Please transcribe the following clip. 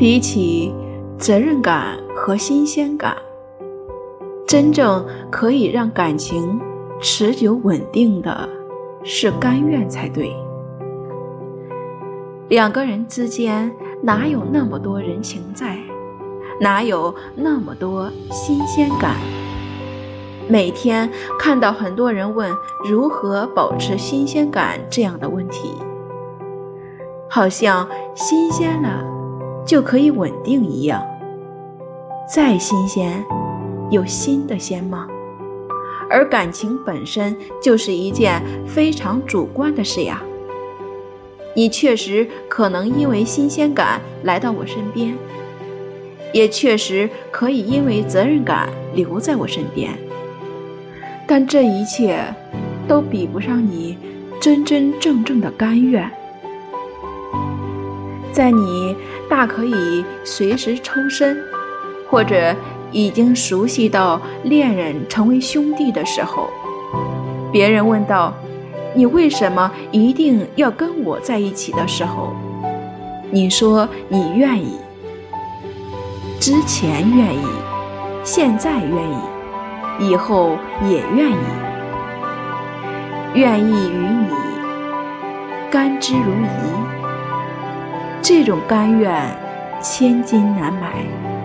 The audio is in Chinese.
比起责任感和新鲜感，真正可以让感情持久稳定的是甘愿才对。两个人之间哪有那么多人情在，哪有那么多新鲜感？每天看到很多人问如何保持新鲜感这样的问题，好像新鲜了就可以稳定一样。再新鲜，有新的鲜吗？而感情本身就是一件非常主观的事呀。你确实可能因为新鲜感来到我身边，也确实可以因为责任感留在我身边。但这一切都比不上你真真正正的甘愿，在你大可以随时抽身，或者已经熟悉到恋人成为兄弟的时候，别人问道：“你为什么一定要跟我在一起？”的时候，你说你愿意，之前愿意，现在愿意。以后也愿意，愿意与你甘之如饴。这种甘愿，千金难买。